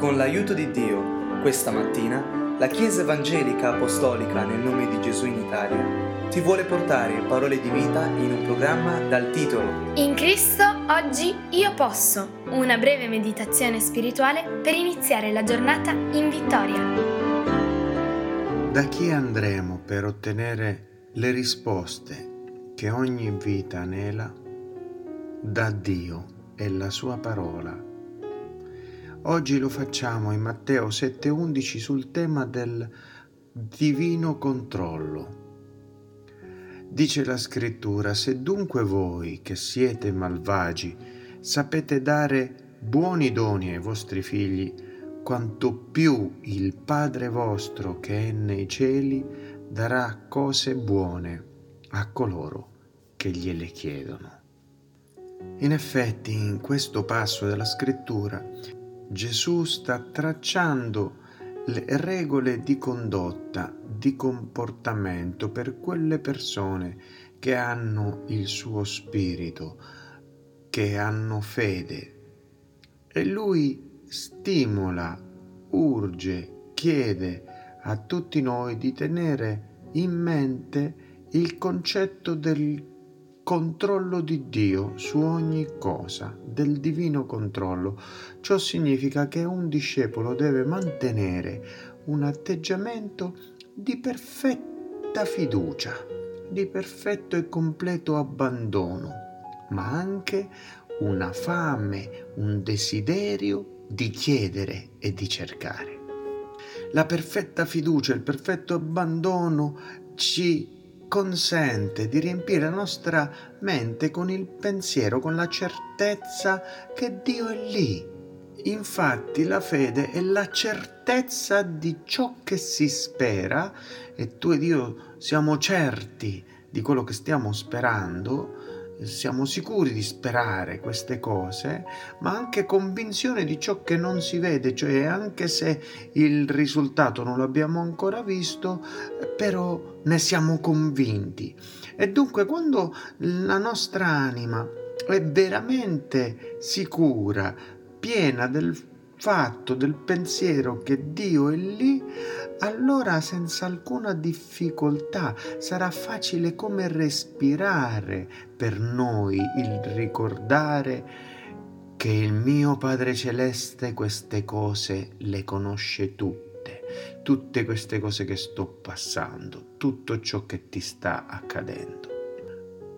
Con l'aiuto di Dio, questa mattina, la Chiesa Evangelica Apostolica nel nome di Gesù in Italia ti vuole portare parole di vita in un programma dal titolo In Cristo oggi io posso, una breve meditazione spirituale per iniziare la giornata in vittoria. Da chi andremo per ottenere le risposte che ogni vita anela? Da Dio e la sua parola Oggi lo facciamo in Matteo 7:11 sul tema del divino controllo. Dice la scrittura, se dunque voi che siete malvagi sapete dare buoni doni ai vostri figli, quanto più il Padre vostro che è nei cieli darà cose buone a coloro che gliele chiedono. In effetti, in questo passo della scrittura Gesù sta tracciando le regole di condotta, di comportamento per quelle persone che hanno il suo spirito, che hanno fede. E lui stimola, urge, chiede a tutti noi di tenere in mente il concetto del controllo di Dio su ogni cosa, del divino controllo. Ciò significa che un discepolo deve mantenere un atteggiamento di perfetta fiducia, di perfetto e completo abbandono, ma anche una fame, un desiderio di chiedere e di cercare. La perfetta fiducia, il perfetto abbandono ci consente di riempire la nostra mente con il pensiero, con la certezza che Dio è lì. Infatti la fede è la certezza di ciò che si spera e tu ed io siamo certi di quello che stiamo sperando siamo sicuri di sperare queste cose, ma anche convinzione di ciò che non si vede, cioè anche se il risultato non l'abbiamo ancora visto, però ne siamo convinti. E dunque quando la nostra anima è veramente sicura, piena del fatto del pensiero che Dio è lì, allora senza alcuna difficoltà sarà facile come respirare per noi il ricordare che il mio Padre Celeste queste cose le conosce tutte, tutte queste cose che sto passando, tutto ciò che ti sta accadendo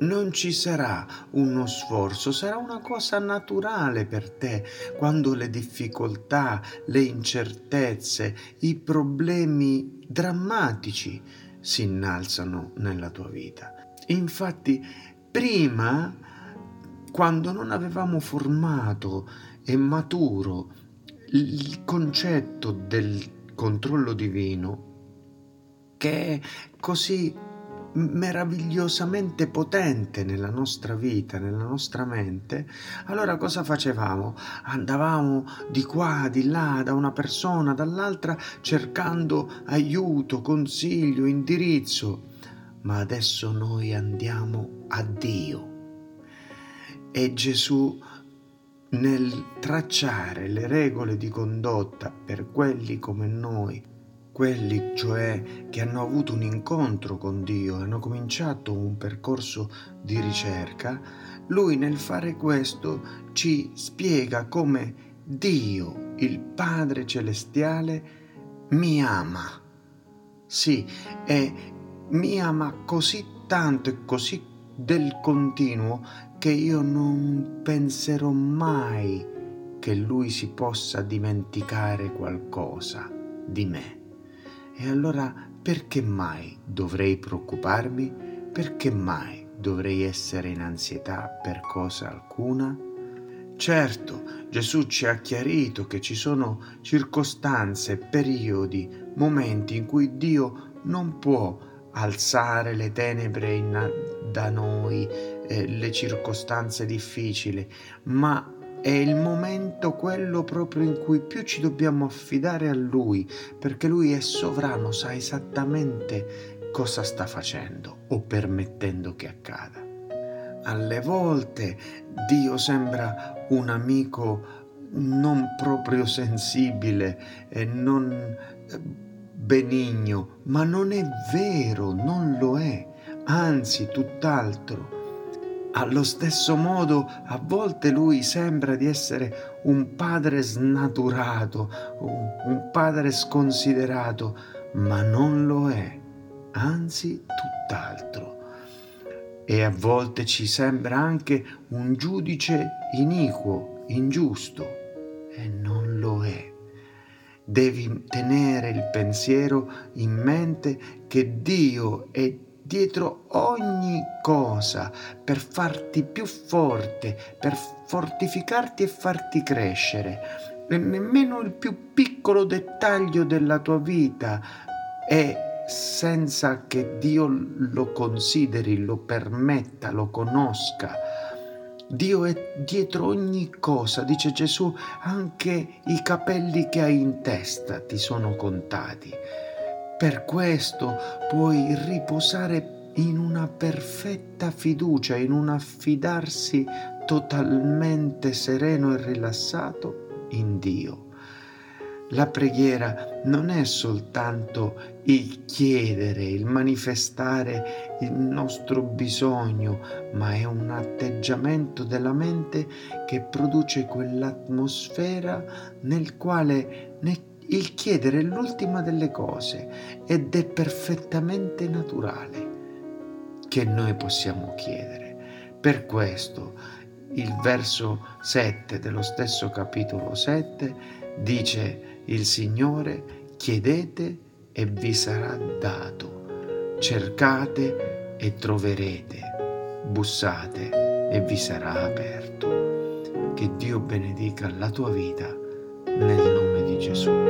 non ci sarà uno sforzo, sarà una cosa naturale per te quando le difficoltà, le incertezze, i problemi drammatici si innalzano nella tua vita. Infatti, prima, quando non avevamo formato e maturo il concetto del controllo divino, che è così meravigliosamente potente nella nostra vita, nella nostra mente, allora cosa facevamo? Andavamo di qua, di là, da una persona, dall'altra, cercando aiuto, consiglio, indirizzo. Ma adesso noi andiamo a Dio. E Gesù nel tracciare le regole di condotta per quelli come noi quelli cioè che hanno avuto un incontro con Dio, hanno cominciato un percorso di ricerca, lui nel fare questo ci spiega come Dio, il Padre Celestiale, mi ama. Sì, e mi ama così tanto e così del continuo che io non penserò mai che lui si possa dimenticare qualcosa di me. E allora perché mai dovrei preoccuparmi? Perché mai dovrei essere in ansietà per cosa alcuna? Certo, Gesù ci ha chiarito che ci sono circostanze, periodi, momenti in cui Dio non può alzare le tenebre in, da noi, eh, le circostanze difficili, ma è il momento quello proprio in cui più ci dobbiamo affidare a Lui, perché Lui è sovrano, sa esattamente cosa sta facendo o permettendo che accada. Alle volte Dio sembra un amico non proprio sensibile e non eh, benigno, ma non è vero, non lo è, anzi tutt'altro. Allo stesso modo, a volte lui sembra di essere un padre snaturato, un padre sconsiderato, ma non lo è, anzi tutt'altro. E a volte ci sembra anche un giudice iniquo, ingiusto, e non lo è. Devi tenere il pensiero in mente che Dio è dietro ogni cosa per farti più forte, per fortificarti e farti crescere. E nemmeno il più piccolo dettaglio della tua vita è senza che Dio lo consideri, lo permetta, lo conosca. Dio è dietro ogni cosa, dice Gesù, anche i capelli che hai in testa ti sono contati. Per questo puoi riposare in una perfetta fiducia, in un affidarsi totalmente sereno e rilassato in Dio. La preghiera non è soltanto il chiedere, il manifestare il nostro bisogno, ma è un atteggiamento della mente che produce quell'atmosfera nel quale il chiedere è l'ultima delle cose ed è perfettamente naturale che noi possiamo chiedere. Per questo il verso 7 dello stesso capitolo 7 dice il Signore chiedete e vi sarà dato, cercate e troverete, bussate e vi sarà aperto. Che Dio benedica la tua vita nel nome di Gesù.